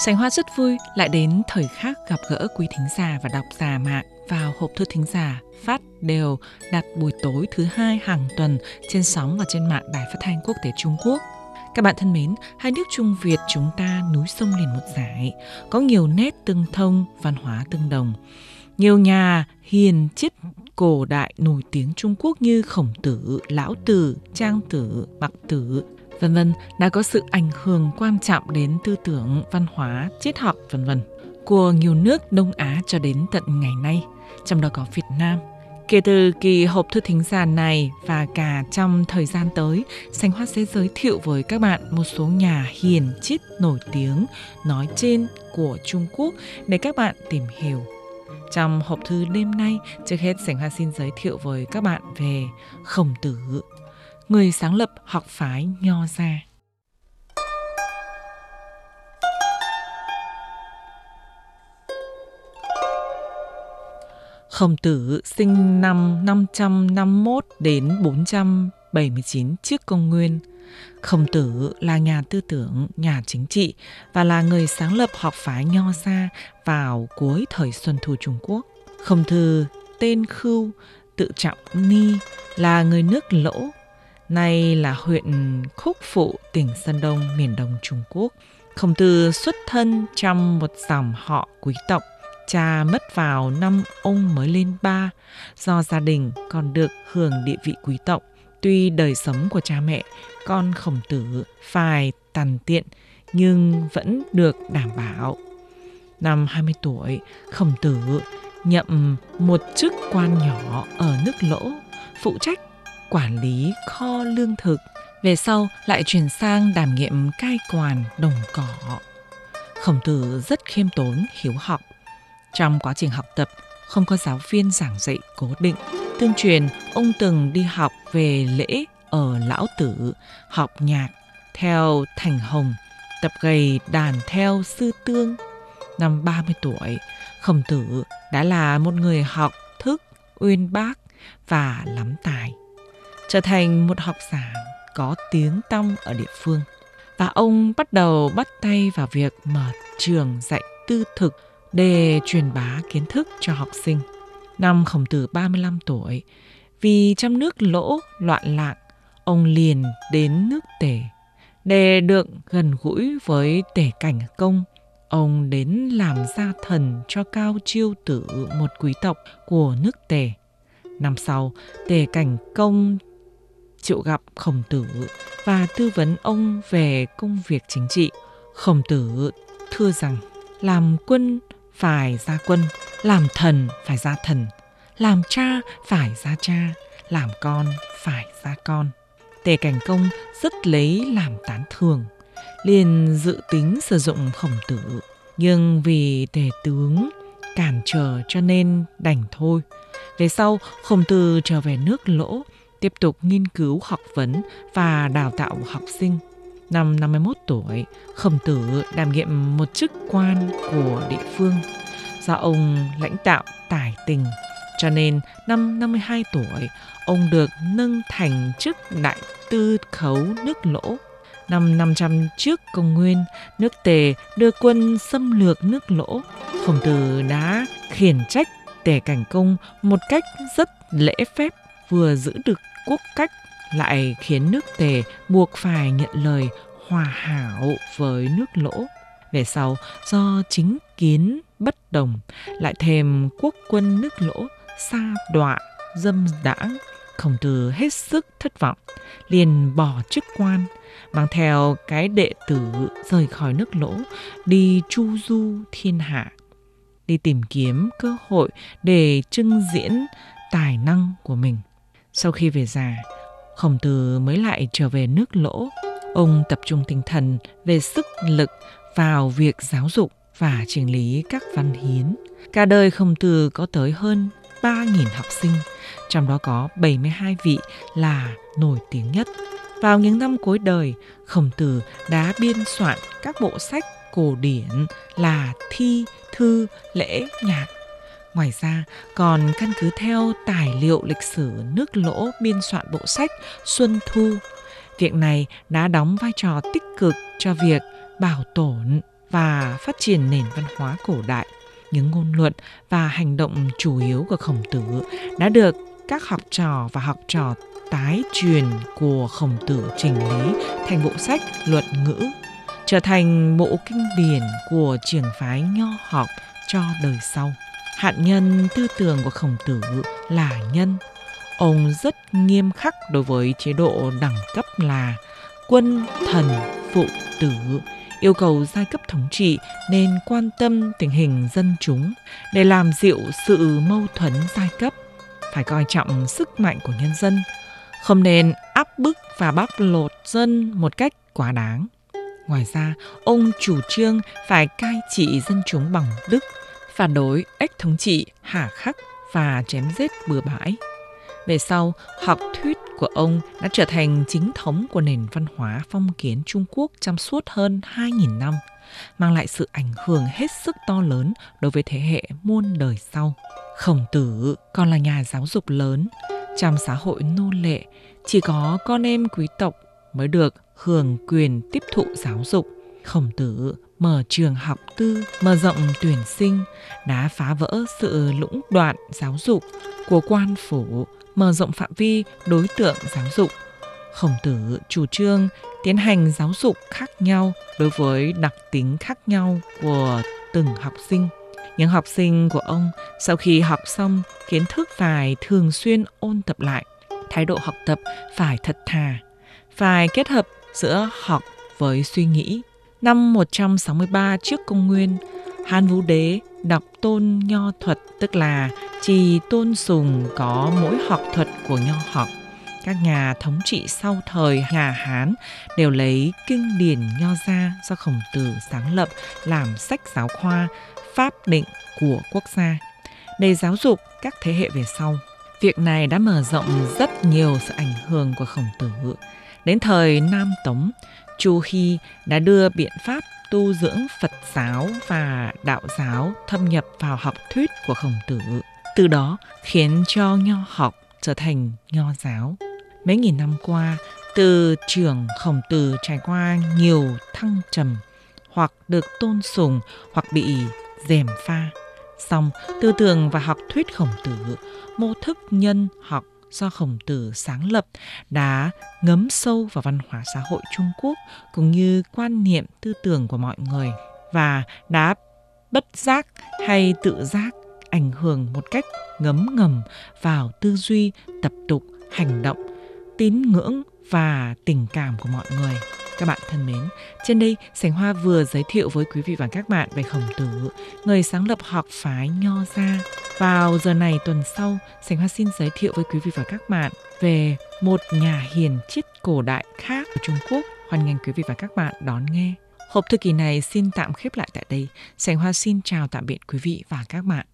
Sành Hoa rất vui lại đến thời khắc gặp gỡ quý thính giả và độc giả mạng vào hộp thư thính giả phát đều đặt buổi tối thứ hai hàng tuần trên sóng và trên mạng Đài Phát thanh Quốc tế Trung Quốc. Các bạn thân mến, hai nước Trung Việt chúng ta núi sông liền một giải, có nhiều nét tương thông, văn hóa tương đồng. Nhiều nhà hiền triết cổ đại nổi tiếng Trung Quốc như Khổng Tử, Lão Tử, Trang Tử, Mặc Tử, vân vân đã có sự ảnh hưởng quan trọng đến tư tưởng, văn hóa, triết học vân vân của nhiều nước Đông Á cho đến tận ngày nay, trong đó có Việt Nam. Kể từ kỳ hộp thư thính giả này và cả trong thời gian tới, Sánh Hoa sẽ giới thiệu với các bạn một số nhà hiền triết nổi tiếng nói trên của Trung Quốc để các bạn tìm hiểu. Trong hộp thư đêm nay, trước hết sảnh Hoa xin giới thiệu với các bạn về Khổng Tử, người sáng lập học phái Nho Gia. Khổng Tử sinh năm 551 đến 479 trước công nguyên. Khổng Tử là nhà tư tưởng, nhà chính trị và là người sáng lập học phái Nho Gia vào cuối thời Xuân Thu Trung Quốc. Khổng thư tên Khưu, tự trọng Ni, là người nước Lỗ, nay là huyện Khúc Phụ, tỉnh Sơn Đông, miền Đông Trung Quốc. Khổng Tử xuất thân trong một dòng họ quý tộc Cha mất vào năm ông mới lên ba, do gia đình còn được hưởng địa vị quý tộc. Tuy đời sống của cha mẹ, con khổng tử phải tàn tiện nhưng vẫn được đảm bảo. Năm 20 tuổi, khổng tử nhậm một chức quan nhỏ ở nước lỗ, phụ trách quản lý kho lương thực. Về sau lại chuyển sang đảm nhiệm cai quản đồng cỏ. Khổng tử rất khiêm tốn, hiếu học, trong quá trình học tập, không có giáo viên giảng dạy cố định. Tương truyền, ông từng đi học về lễ ở Lão Tử, học nhạc theo Thành Hồng, tập gầy đàn theo Sư Tương. Năm 30 tuổi, Khổng Tử đã là một người học thức, uyên bác và lắm tài. Trở thành một học giả có tiếng tăm ở địa phương. Và ông bắt đầu bắt tay vào việc mở trường dạy tư thực để truyền bá kiến thức cho học sinh. Năm khổng tử 35 tuổi, vì trong nước lỗ loạn lạc, ông liền đến nước Tề Để được gần gũi với Tề cảnh công, ông đến làm gia thần cho Cao Chiêu Tử, một quý tộc của nước Tề. Năm sau, Tề cảnh công triệu gặp khổng tử và tư vấn ông về công việc chính trị. Khổng tử thưa rằng làm quân phải ra quân, làm thần phải ra thần, làm cha phải ra cha, làm con phải ra con. Tề Cảnh Công rất lấy làm tán thường, liền dự tính sử dụng khổng tử, nhưng vì tề tướng cản trở cho nên đành thôi. Về sau, khổng tử trở về nước lỗ, tiếp tục nghiên cứu học vấn và đào tạo học sinh. Năm 51 tuổi, Khổng Tử đảm nhiệm một chức quan của địa phương. Do ông lãnh đạo tài tình, cho nên năm 52 tuổi, ông được nâng thành chức đại tư khấu nước lỗ. Năm 500 trước công nguyên, nước Tề đưa quân xâm lược nước lỗ. Khổng Tử đã khiển trách Tề Cảnh Công một cách rất lễ phép, vừa giữ được quốc cách lại khiến nước Tề buộc phải nhận lời hòa hảo với nước lỗ. Về sau, do chính kiến bất đồng, lại thêm quốc quân nước lỗ, xa đọa, dâm đãng, khổng tử hết sức thất vọng, liền bỏ chức quan, mang theo cái đệ tử rời khỏi nước lỗ, đi chu du thiên hạ, đi tìm kiếm cơ hội để trưng diễn tài năng của mình. Sau khi về già, khổng tử mới lại trở về nước lỗ Ông tập trung tinh thần về sức lực vào việc giáo dục và chỉnh lý các văn hiến. Cả đời Khổng Tử có tới hơn 3.000 học sinh, trong đó có 72 vị là nổi tiếng nhất. Vào những năm cuối đời, Khổng Tử đã biên soạn các bộ sách cổ điển là thi, thư, lễ, nhạc. Ngoài ra, còn căn cứ theo tài liệu lịch sử nước lỗ biên soạn bộ sách Xuân Thu, Việc này đã đóng vai trò tích cực cho việc bảo tồn và phát triển nền văn hóa cổ đại. Những ngôn luận và hành động chủ yếu của Khổng Tử đã được các học trò và học trò tái truyền của Khổng Tử trình lý thành bộ sách luận ngữ, trở thành bộ kinh điển của trường phái nho học cho đời sau. Hạn nhân tư tưởng của Khổng Tử là nhân. Ông rất nghiêm khắc đối với chế độ đẳng cấp là quân, thần, phụ, tử, yêu cầu giai cấp thống trị nên quan tâm tình hình dân chúng để làm dịu sự mâu thuẫn giai cấp, phải coi trọng sức mạnh của nhân dân, không nên áp bức và bóc lột dân một cách quá đáng. Ngoài ra, ông chủ trương phải cai trị dân chúng bằng đức, phản đối ếch thống trị hà khắc và chém giết bừa bãi. Về sau, học thuyết của ông đã trở thành chính thống của nền văn hóa phong kiến Trung Quốc trong suốt hơn 2.000 năm, mang lại sự ảnh hưởng hết sức to lớn đối với thế hệ muôn đời sau. Khổng tử còn là nhà giáo dục lớn. Trong xã hội nô lệ, chỉ có con em quý tộc mới được hưởng quyền tiếp thụ giáo dục. Khổng tử mở trường học tư, mở rộng tuyển sinh, đã phá vỡ sự lũng đoạn giáo dục của quan phủ mở rộng phạm vi đối tượng giáo dục. Khổng tử chủ trương tiến hành giáo dục khác nhau đối với đặc tính khác nhau của từng học sinh. Những học sinh của ông sau khi học xong kiến thức phải thường xuyên ôn tập lại. Thái độ học tập phải thật thà, phải kết hợp giữa học với suy nghĩ. Năm 163 trước công nguyên, Hán Vũ Đế đọc tôn nho thuật tức là trì tôn sùng có mỗi học thuật của nho học. Các nhà thống trị sau thời nhà Hán đều lấy kinh điển nho gia do khổng tử sáng lập làm sách giáo khoa, pháp định của quốc gia để giáo dục các thế hệ về sau. Việc này đã mở rộng rất nhiều sự ảnh hưởng của khổng tử. Đến thời Nam Tống, Chu Hy đã đưa biện pháp tu dưỡng Phật giáo và đạo giáo thâm nhập vào học thuyết của khổng tử. Từ đó khiến cho nho học trở thành nho giáo. Mấy nghìn năm qua, từ trưởng khổng tử trải qua nhiều thăng trầm, hoặc được tôn sùng hoặc bị dèm pha. Song tư tưởng và học thuyết khổng tử, mô thức nhân học do khổng tử sáng lập đã ngấm sâu vào văn hóa xã hội Trung Quốc cũng như quan niệm tư tưởng của mọi người và đã bất giác hay tự giác ảnh hưởng một cách ngấm ngầm vào tư duy, tập tục, hành động, tín ngưỡng và tình cảm của mọi người. Các bạn thân mến, trên đây Sảnh Hoa vừa giới thiệu với quý vị và các bạn về Khổng Tử, người sáng lập học phái Nho Gia. Vào giờ này tuần sau, Sảnh Hoa xin giới thiệu với quý vị và các bạn về một nhà hiền triết cổ đại khác ở Trung Quốc. Hoan nghênh quý vị và các bạn đón nghe. Hộp thư kỳ này xin tạm khép lại tại đây. Sảnh Hoa xin chào tạm biệt quý vị và các bạn.